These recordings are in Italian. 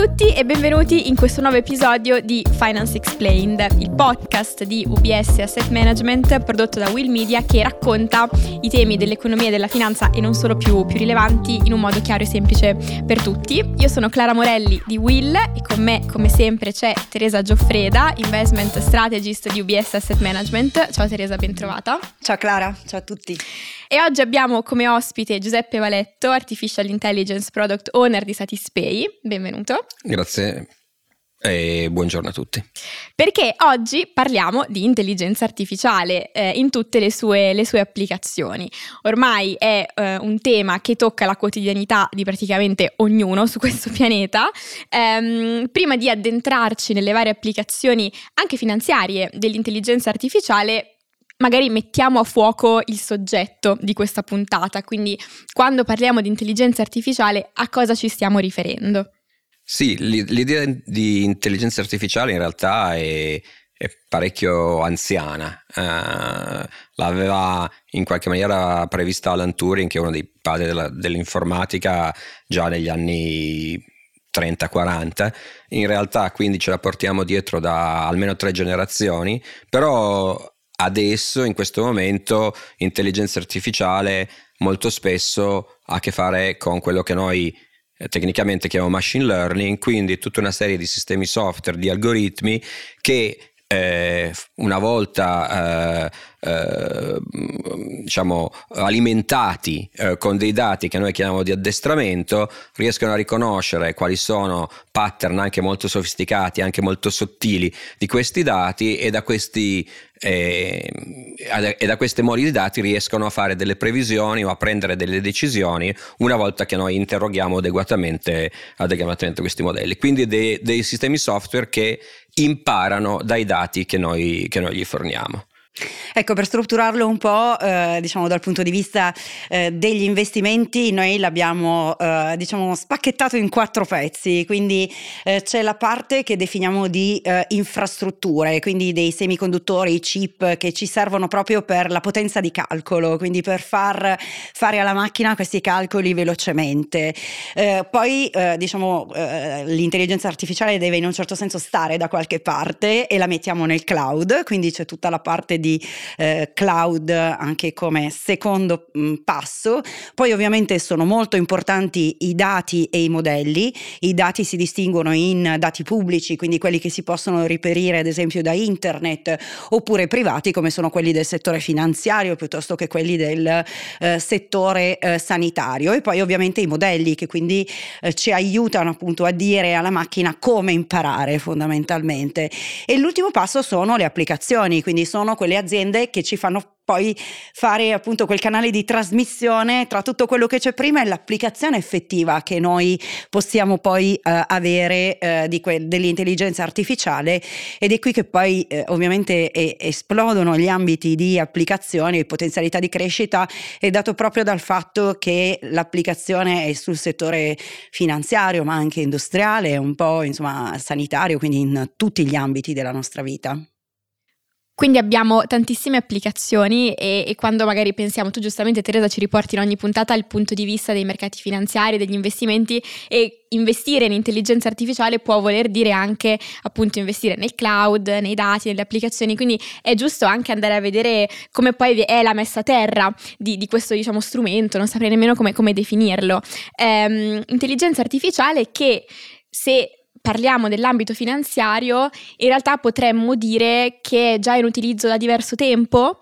tutti e benvenuti in questo nuovo episodio di Finance Explained, il podcast di UBS Asset Management prodotto da Will Media che racconta i temi dell'economia e della finanza e non solo più, più rilevanti in un modo chiaro e semplice per tutti. Io sono Clara Morelli di Will e con me come sempre c'è Teresa Gioffreda, Investment Strategist di UBS Asset Management. Ciao Teresa, ben trovata. Ciao Clara, ciao a tutti. E oggi abbiamo come ospite Giuseppe Valetto, Artificial Intelligence Product Owner di Satispay. Benvenuto. Grazie e buongiorno a tutti. Perché oggi parliamo di intelligenza artificiale eh, in tutte le sue, le sue, applicazioni. Ormai è eh, un tema che tocca la quotidianità di praticamente ognuno su questo pianeta. Ehm, prima di addentrarci nelle varie applicazioni anche finanziarie dell'intelligenza artificiale, magari mettiamo a fuoco il soggetto di questa puntata, quindi quando parliamo di intelligenza artificiale a cosa ci stiamo riferendo? Sì, l'idea di intelligenza artificiale in realtà è, è parecchio anziana. Uh, l'aveva in qualche maniera prevista Alan Turing, che è uno dei padri della, dell'informatica, già negli anni 30-40. In realtà quindi ce la portiamo dietro da almeno tre generazioni, però adesso, in questo momento, intelligenza artificiale molto spesso ha a che fare con quello che noi eh, tecnicamente chiamiamo machine learning, quindi tutta una serie di sistemi software, di algoritmi che eh, una volta eh, eh, diciamo alimentati eh, con dei dati che noi chiamiamo di addestramento riescono a riconoscere quali sono pattern anche molto sofisticati anche molto sottili di questi dati e da questi eh, e da queste moli di dati riescono a fare delle previsioni o a prendere delle decisioni una volta che noi interroghiamo adeguatamente, adeguatamente questi modelli. Quindi dei, dei sistemi software che imparano dai dati che noi, che noi gli forniamo. Ecco, per strutturarlo un po', eh, diciamo dal punto di vista eh, degli investimenti, noi l'abbiamo eh, diciamo spacchettato in quattro pezzi, quindi eh, c'è la parte che definiamo di eh, infrastrutture, quindi dei semiconduttori, chip che ci servono proprio per la potenza di calcolo, quindi per far fare alla macchina questi calcoli velocemente. Eh, poi diciamo l'intelligenza artificiale deve in un certo senso stare da qualche parte e la mettiamo nel cloud, quindi c'è tutta la parte di eh, cloud anche come secondo mh, mm, passo. Poi ovviamente sono molto importanti i dati e i modelli. I dati si distinguono in dati pubblici, quindi quelli che si possono riperire ad esempio da internet, oppure privati come sono quelli del settore finanziario piuttosto che quelli del eh, settore eh, sanitario. E poi ovviamente i modelli che quindi eh, ci aiutano appunto a dire alla macchina come imparare fondamentalmente. E l'ultimo passo sono le applicazioni, quindi sono quelle aziende che ci fanno poi fare appunto quel canale di trasmissione tra tutto quello che c'è prima e l'applicazione effettiva che noi possiamo poi eh, avere eh, que- dell'intelligenza artificiale ed è qui che poi eh, ovviamente è, esplodono gli ambiti di applicazione e potenzialità di crescita è dato proprio dal fatto che l'applicazione è sul settore finanziario ma anche industriale, un po' insomma sanitario, quindi in tutti gli ambiti della nostra vita. Quindi abbiamo tantissime applicazioni e, e, quando magari pensiamo, tu giustamente Teresa ci riporti in ogni puntata il punto di vista dei mercati finanziari, degli investimenti e investire in intelligenza artificiale può voler dire anche appunto investire nel cloud, nei dati, nelle applicazioni, quindi è giusto anche andare a vedere come poi è la messa a terra di, di questo diciamo strumento, non saprei nemmeno come, come definirlo. Ehm, intelligenza artificiale che se parliamo dell'ambito finanziario, in realtà potremmo dire che è già in utilizzo da diverso tempo?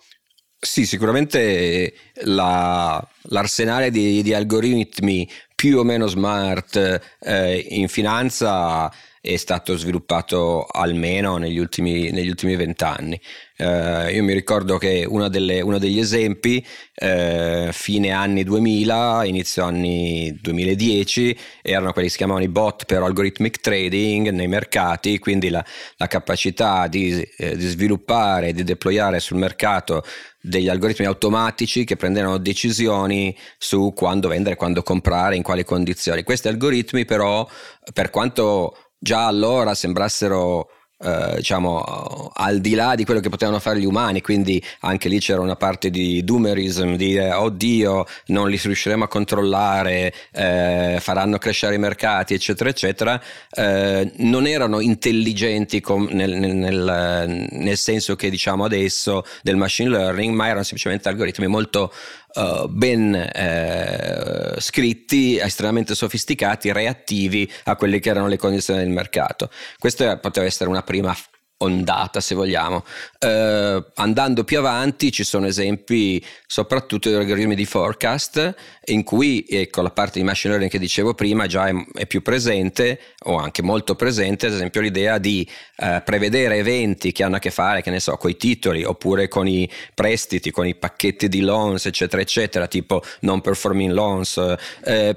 Sì, sicuramente la, l'arsenale di, di, algoritmi più o meno smart eh, in finanza è stato sviluppato almeno negli ultimi, vent'anni. Eh, io mi ricordo che uno, degli esempi, eh, fine anni 2000, inizio anni 2010, erano quelli che si chiamavano i bot per algorithmic trading nei mercati, quindi la, la capacità di, eh, di sviluppare, di deployare sul mercato degli algoritmi automatici che prendevano decisioni su quando vendere, quando comprare, in quali condizioni. Questi algoritmi però, per quanto già allora sembrassero eh, diciamo al di là di quello che potevano fare gli umani, quindi anche lì c'era una parte di doomerism, di dire oddio non li riusciremo a controllare, eh, faranno crescere i mercati, eccetera, eccetera, eh, non erano intelligenti com- nel, nel, nel, senso che diciamo adesso del machine learning, ma erano semplicemente algoritmi molto Uh, ben eh, scritti, estremamente sofisticati, reattivi a quelle che erano le condizioni del mercato. Questa poteva essere una prima ondata se vogliamo. Uh, andando più avanti ci sono esempi soprattutto di algoritmi di forecast in cui ecco, la parte di machine learning che dicevo prima già è, è più presente o anche molto presente, ad esempio l'idea di uh, prevedere eventi che hanno a che fare, che ne so, con i titoli oppure con i prestiti, con i pacchetti di loans, eccetera, eccetera, tipo non performing loans, uh,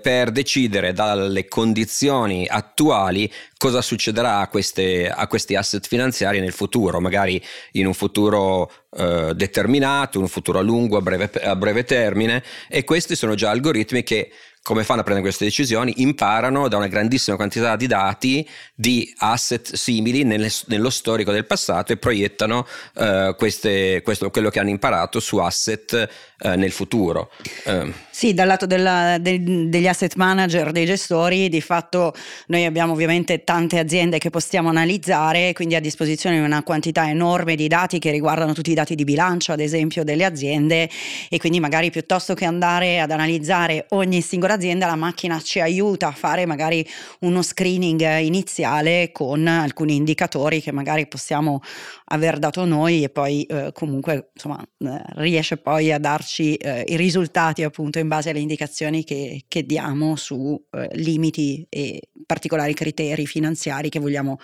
per decidere dalle condizioni attuali cosa succederà a, queste, a questi asset finanziari nel futuro, magari in un futuro eh, determinato, un futuro a lungo, a breve, a breve termine e questi sono già algoritmi che come fanno a prendere queste decisioni, imparano da una grandissima quantità di dati di asset simili nelle, nello storico del passato e proiettano uh, queste, questo, quello che hanno imparato su asset uh, nel futuro. Uh. Sì, dal lato della, de, degli asset manager, dei gestori, di fatto noi abbiamo ovviamente tante aziende che possiamo analizzare, quindi a disposizione una quantità enorme di dati che riguardano tutti i dati di bilancio, ad esempio, delle aziende e quindi magari piuttosto che andare ad analizzare ogni singola azienda la macchina ci aiuta a fare magari uno screening iniziale con alcuni indicatori che magari possiamo aver dato noi e poi eh, comunque insomma eh, riesce poi a darci eh, i risultati appunto in base alle indicazioni che, che diamo su eh, limiti e particolari criteri finanziari che vogliamo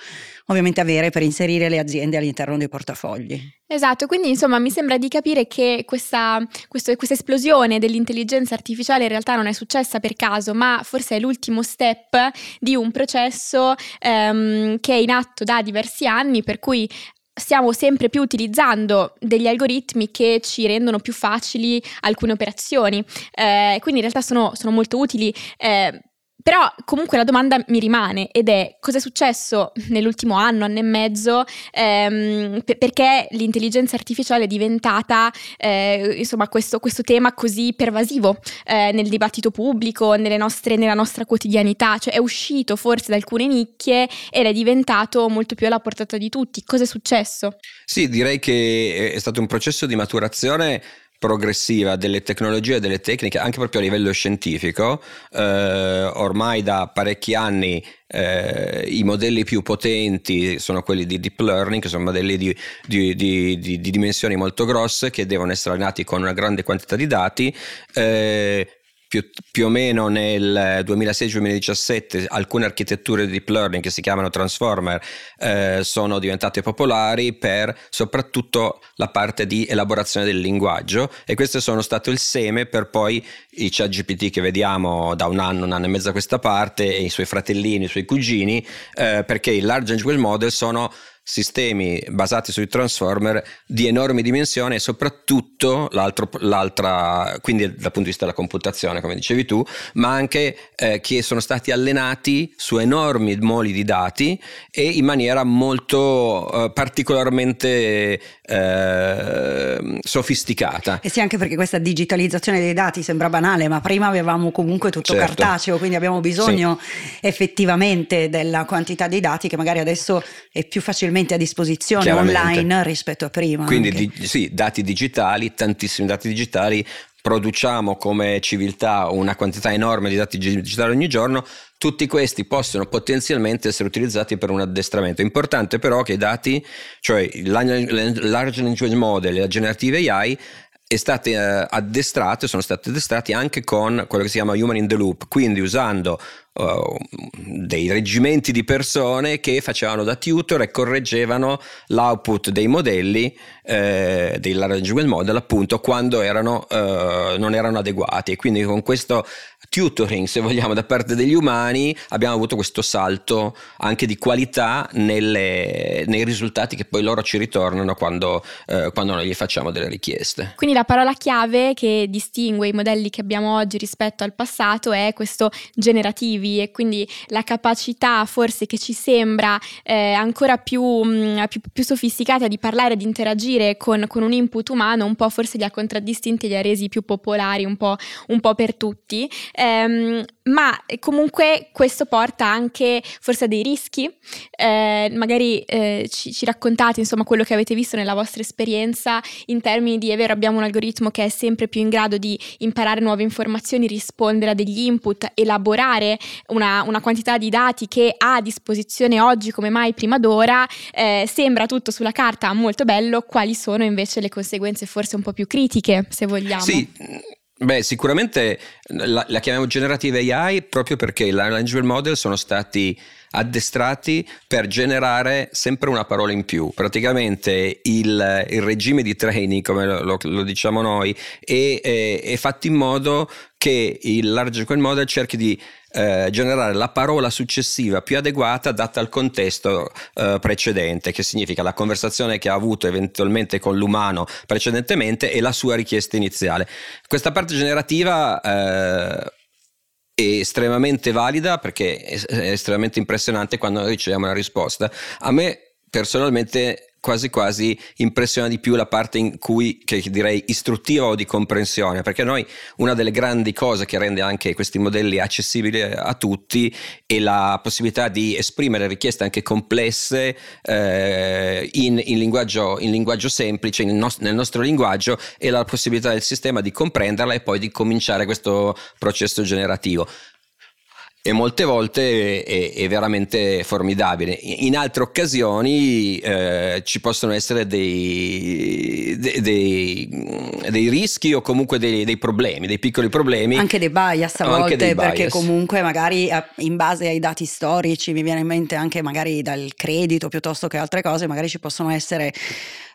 ovviamente avere per inserire le aziende all'interno dei portafogli. Esatto, quindi insomma mi sembra di capire che questa, questo, questa esplosione dell'intelligenza artificiale in realtà non è successa per caso, ma forse è l'ultimo step di un processo ehm, che è in atto da diversi anni, per cui stiamo sempre più utilizzando degli algoritmi che ci rendono più facili alcune operazioni, eh, quindi in realtà sono, sono molto utili. Eh, però comunque la domanda mi rimane ed è cosa è successo nell'ultimo anno, anno e mezzo, ehm, p- perché l'intelligenza artificiale è diventata eh, insomma questo, questo, tema così pervasivo eh, nel dibattito pubblico, nostre, nella nostra quotidianità, cioè è uscito forse da alcune nicchie ed è diventato molto più alla portata di tutti. Cosa è successo? Sì, direi che è stato un processo di maturazione progressiva delle tecnologie e delle tecniche anche proprio a livello scientifico. Eh, ormai da parecchi anni eh, i modelli più potenti sono quelli di deep learning che sono modelli di, di, di, di dimensioni molto grosse che devono essere allenati con una grande quantità di dati eh, più, più, o meno nel 2016-2017 alcune architetture di deep learning che si chiamano transformer eh, sono diventate popolari per soprattutto la parte di elaborazione del linguaggio e queste sono state il seme per poi i chat GPT che vediamo da un anno, un anno e mezzo a questa parte e i suoi fratellini, i suoi cugini eh, perché i large language model sono sistemi basati sui transformer di enormi dimensioni e soprattutto l'altra, quindi dal punto di vista della computazione, come dicevi tu, ma anche eh, che sono stati allenati su enormi moli di dati e in maniera molto eh, particolarmente eh, sofisticata. E sì, anche perché questa digitalizzazione dei dati sembra banale, ma prima avevamo comunque tutto certo. cartaceo, quindi abbiamo bisogno sì. effettivamente della quantità di dati che magari adesso è più facilmente facilmente a disposizione online rispetto a prima. Quindi di, sì, dati digitali, tantissimi dati digitali, produciamo come civiltà una quantità enorme di dati digitali ogni giorno, tutti questi possono potenzialmente essere utilizzati per un addestramento. Importante però che i dati, cioè il Large Language Model e la Generative AI, è state eh, addestrate, sono state addestrati anche con quello che si chiama Human in the Loop, quindi usando uh, dei reggimenti di persone che facevano da tutor e correggevano l'output dei modelli eh, language model appunto quando erano, uh, non erano adeguati e quindi con questo tutoring se vogliamo da parte degli umani abbiamo avuto questo salto anche di qualità nelle, nei risultati che poi loro ci ritornano quando, uh, quando noi gli facciamo delle richieste. Quindi la parola chiave che distingue i modelli che abbiamo oggi rispetto al passato è questo generativi creativi e quindi la capacità forse che ci sembra eh, ancora più, mh, mm, più, più, sofisticata di parlare, di interagire con, con, un input umano, un po' forse li ha contraddistinti e li ha resi più popolari un po', un po per tutti. Ehm, ma comunque questo porta anche forse a dei rischi, eh, magari eh, ci, ci, raccontate insomma quello che avete visto nella vostra esperienza in termini di è vero abbiamo un algoritmo che è sempre più in grado di imparare nuove informazioni, rispondere a degli input, elaborare una, una quantità di dati che ha a disposizione oggi come mai prima d'ora, eh, sembra tutto sulla carta molto bello, quali sono invece le conseguenze forse un po' più critiche se vogliamo? Sì, Beh, sicuramente la, la, chiamiamo generative AI proprio perché i language model sono stati addestrati per generare sempre una parola in più. Praticamente il, il regime di training, come lo, lo, diciamo noi, è, è, è, fatto in modo che il large model cerchi di eh, generare la parola successiva più adeguata data al contesto eh, precedente, che significa la conversazione che ha avuto eventualmente con l'umano precedentemente e la sua richiesta iniziale. Questa parte generativa eh, estremamente valida perché è estremamente impressionante quando riceviamo una risposta. A me personalmente quasi quasi impressiona di più la parte in cui, che direi istruttiva o di comprensione, perché noi una delle grandi cose che rende anche questi modelli accessibili a tutti è la possibilità di esprimere richieste anche complesse eh, in, in, linguaggio, in, linguaggio, semplice, nos- nel nostro linguaggio e la possibilità del sistema di comprenderla e poi di cominciare questo processo generativo e molte volte è, è veramente formidabile. In altre occasioni eh, ci possono essere dei, dei, dei, dei, rischi o comunque dei, problemi, dei piccoli problemi. Anche dei bias a volte, perché bias. comunque magari eh, in base ai dati storici, mi viene in mente anche magari dal credito piuttosto che altre cose, magari ci possono essere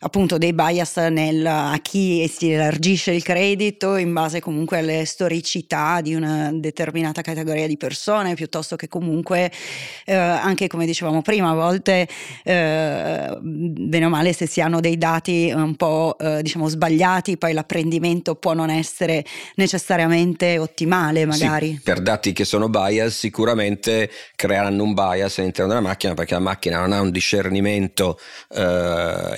appunto dei bias nel, a chi si elargisce il credito in base comunque alle storicità di una determinata categoria di persone, piuttosto che comunque eh, anche come dicevamo prima, a volte eh, bene o male se si hanno dei dati un po' eh, diciamo sbagliati, poi l'apprendimento può non essere necessariamente ottimale magari. Sì, per dati che sono bias sicuramente creeranno un bias all'interno della macchina perché la macchina non ha un discernimento eh,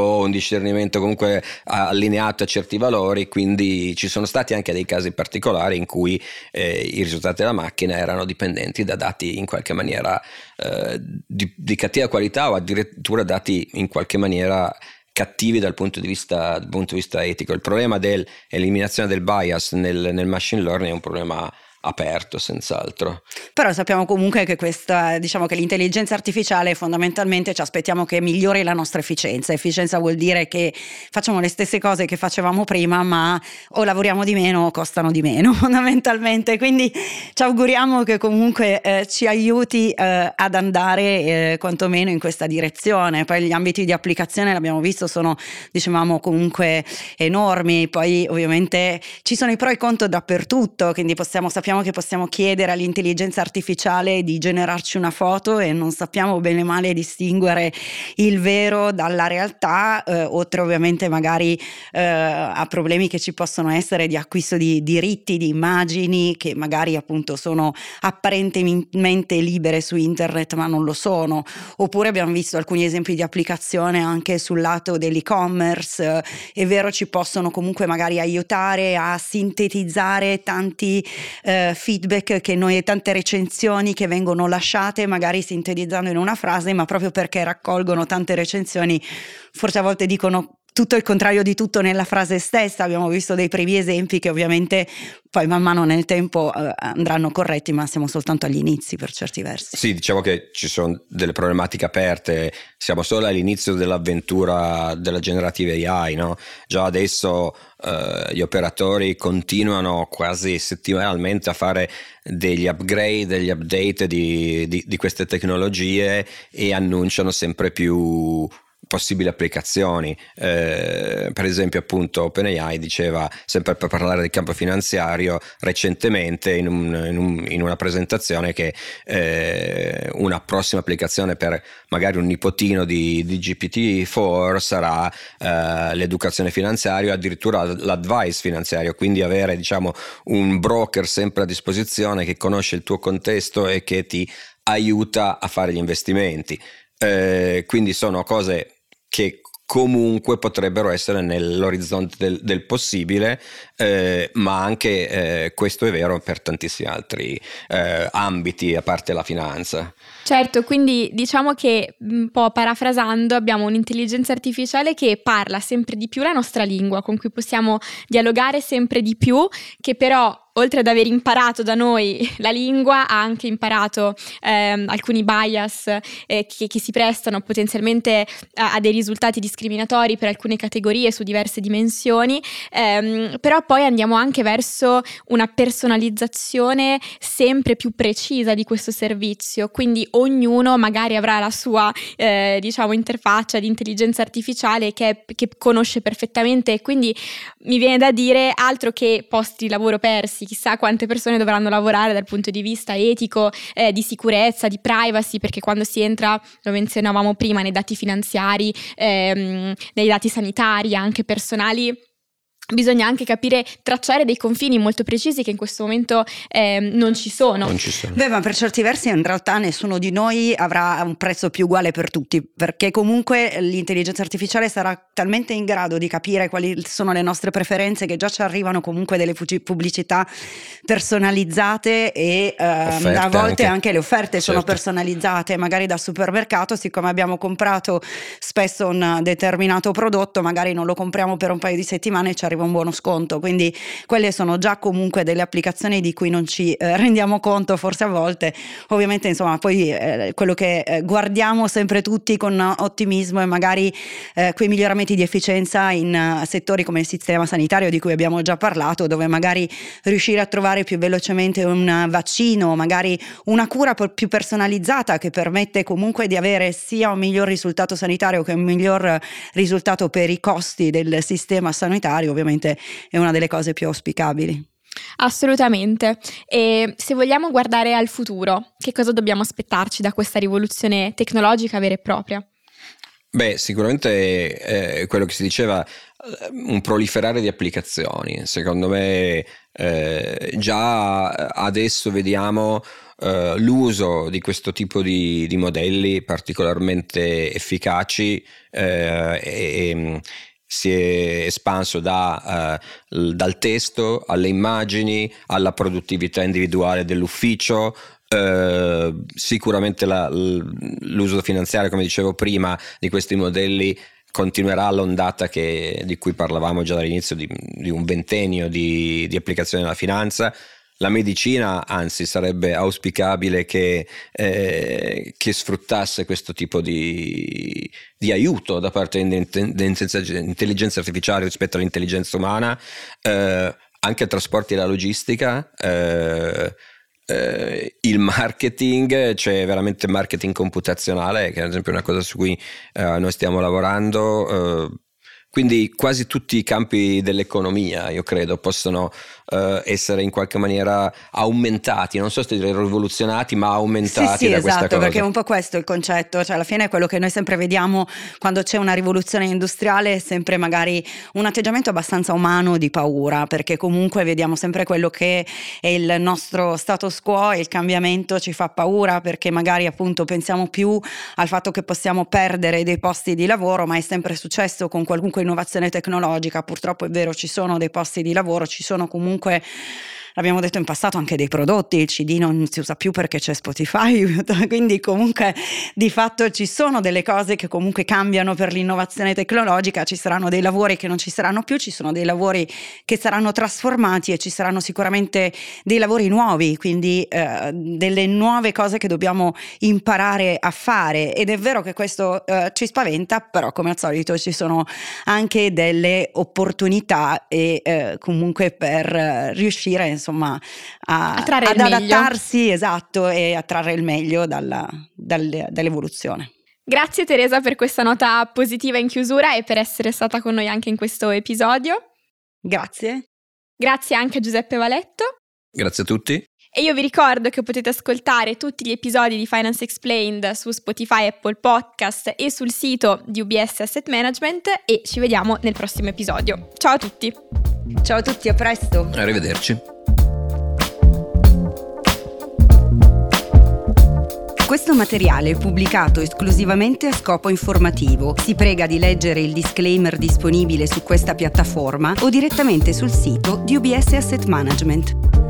etico un discernimento comunque allineato a certi valori, quindi ci sono stati anche dei casi particolari in cui eh, i risultati della macchina erano dipendenti da dati in qualche maniera eh, di, di cattiva qualità o addirittura dati in qualche maniera cattivi dal punto, vista, dal punto di vista, etico. Il problema dell'eliminazione del bias nel, nel machine learning è un problema aperto senz'altro. Però sappiamo comunque che questa, diciamo che l'intelligenza artificiale fondamentalmente ci aspettiamo che migliori la nostra efficienza. Efficienza vuol dire che facciamo le stesse cose che facevamo prima, ma o lavoriamo di meno o costano di meno fondamentalmente. Quindi ci auguriamo che comunque eh, ci aiuti eh, ad andare eh, quantomeno in questa direzione. Poi gli ambiti di applicazione l'abbiamo visto sono dicevamo comunque enormi, poi ovviamente ci sono i pro e i contro dappertutto, quindi possiamo sapere sappiamo che possiamo chiedere all'intelligenza artificiale di generarci una foto e non sappiamo bene male distinguere il vero dalla realtà, eh, oltre ovviamente magari eh, a problemi che ci possono essere di acquisto di diritti, di immagini che magari appunto sono apparentemente libere su internet ma non lo sono, oppure abbiamo visto alcuni esempi di applicazione anche sul lato dell'e-commerce, è vero ci possono comunque magari aiutare a sintetizzare tanti eh, eh, feedback che noi tante recensioni che vengono lasciate magari sintetizzando in una frase, ma proprio perché raccolgono tante recensioni, forse a volte dicono tutto il contrario di tutto nella frase stessa. Abbiamo visto dei primi esempi che ovviamente poi man mano nel tempo eh, andranno corretti, ma siamo soltanto agli inizi per certi versi. Sì, diciamo che ci sono delle problematiche aperte, siamo solo all'inizio dell'avventura della generative AI, no? Già adesso eh, gli operatori continuano quasi settimanalmente a fare degli upgrade, degli update di, di, di queste tecnologie e annunciano sempre più possibili applicazioni. Eh, per esempio, appunto, OpenAI diceva, sempre per parlare del campo finanziario, recentemente in, un, in, un, in una presentazione che eh, una prossima applicazione per magari un nipotino di, di GPT-4 sarà eh, l'educazione finanziaria, addirittura l'advice finanziario, quindi avere diciamo, un broker sempre a disposizione che conosce il tuo contesto e che ti aiuta a fare gli investimenti. Eh, quindi sono cose che comunque potrebbero essere nell'orizzonte del, del possibile, eh, ma anche eh, questo è vero per tantissimi altri eh, ambiti a parte la finanza. Certo, quindi diciamo che un po' parafrasando abbiamo un'intelligenza artificiale che parla sempre di più la nostra lingua, con cui possiamo dialogare sempre di più, che però oltre ad aver imparato da noi la lingua, ha anche imparato ehm, alcuni bias eh, che, che, si prestano potenzialmente a, a, dei risultati discriminatori per alcune categorie su diverse dimensioni, ehm, però poi andiamo anche verso una personalizzazione sempre più precisa di questo servizio, quindi ognuno magari avrà la sua eh, diciamo interfaccia di intelligenza artificiale che, che conosce perfettamente. E quindi mi viene da dire altro che posti di lavoro persi chissà quante persone dovranno lavorare dal punto di vista etico, eh, di sicurezza, di privacy, perché quando si entra, lo menzionavamo prima, nei dati finanziari, ehm, nei dati sanitari, anche personali, bisogna anche capire, tracciare dei confini molto precisi che in questo momento eh, non ci sono. Non ci sono. Beh, ma per certi versi in realtà nessuno di noi avrà un prezzo più uguale per tutti, perché comunque l'intelligenza artificiale sarà talmente in grado di capire quali sono le nostre preferenze che già ci arrivano comunque delle pubblicità personalizzate e eh, a volte anche. anche. le offerte certo. sono personalizzate, magari da supermercato, siccome abbiamo comprato spesso un determinato prodotto, magari non lo compriamo per un paio di settimane e ci arriva arriva un buono sconto, quindi quelle sono già comunque delle applicazioni di cui non ci eh, rendiamo conto forse a volte, ovviamente insomma poi eh, quello che eh, guardiamo sempre tutti con ottimismo e magari eh, quei miglioramenti di efficienza in uh, settori come il sistema sanitario di cui abbiamo già parlato, dove magari riuscire a trovare più velocemente un vaccino, magari una cura più personalizzata che permette comunque di avere sia un miglior risultato sanitario che un miglior risultato per i costi del sistema sanitario, ovviamente sicuramente è una delle cose più auspicabili. Assolutamente. E se vogliamo guardare al futuro, che cosa dobbiamo aspettarci da questa rivoluzione tecnologica vera e propria? Beh, sicuramente eh, quello che si diceva, eh, un proliferare di applicazioni. Secondo me eh, già adesso vediamo eh, l'uso di questo tipo di, di modelli particolarmente efficaci eh, e, si è espanso da, uh, dal testo alle immagini, alla produttività individuale dell'ufficio, Uh, sicuramente la, l'uso finanziario, come dicevo prima, di questi modelli continuerà l'ondata che, di cui parlavamo già dall'inizio di, di un ventennio di, di applicazione della finanza la medicina, anzi, sarebbe auspicabile che, eh, che sfruttasse questo tipo di, di, aiuto da parte dell'intelligenza artificiale rispetto all'intelligenza umana, eh, anche trasporti e la logistica. Eh, eh, il marketing, c'è veramente marketing computazionale, che è ad esempio una cosa su cui eh, noi stiamo lavorando. Eh, quindi quasi tutti i campi dell'economia, io credo, possono uh, essere in qualche maniera aumentati, non so se dire rivoluzionati, ma aumentati sì, sì, da esatto, questa cosa. perché è un po' questo il concetto, cioè alla fine è quello che noi sempre vediamo quando c'è una rivoluzione industriale, è sempre magari un atteggiamento abbastanza umano di paura, perché comunque vediamo sempre quello che è il nostro status quo e il cambiamento ci fa paura perché magari appunto pensiamo più al fatto che possiamo perdere dei posti di lavoro, ma è sempre successo con qualunque innovazione tecnologica, purtroppo è vero ci sono dei posti di lavoro, ci sono comunque l'abbiamo detto in passato anche dei prodotti, il CD non si usa più perché c'è Spotify, quindi comunque di fatto ci sono delle cose che comunque cambiano per l'innovazione tecnologica, ci saranno dei lavori che non ci saranno più, ci sono dei lavori che saranno trasformati e ci saranno sicuramente dei lavori nuovi, quindi eh, delle nuove cose che dobbiamo imparare a fare. Ed è vero che questo eh, ci spaventa, però come al solito ci sono anche delle opportunità e eh, comunque per eh, riuscire insomma a, ad adattarsi esatto e a trarre il meglio dalla, dal, dall'evoluzione. Grazie Teresa per questa nota positiva in chiusura e per essere stata con noi anche in questo episodio. Grazie. Grazie anche a Giuseppe Valetto. Grazie a tutti. E io vi ricordo che potete ascoltare tutti gli episodi di Finance Explained su Spotify, Apple Podcast e sul sito di UBS Asset Management e ci vediamo nel prossimo episodio. Ciao a tutti! Ciao a tutti, a presto! Arrivederci. Questo materiale è pubblicato esclusivamente a scopo informativo. Si prega di leggere il disclaimer disponibile su questa piattaforma o direttamente sul sito di UBS Asset Management.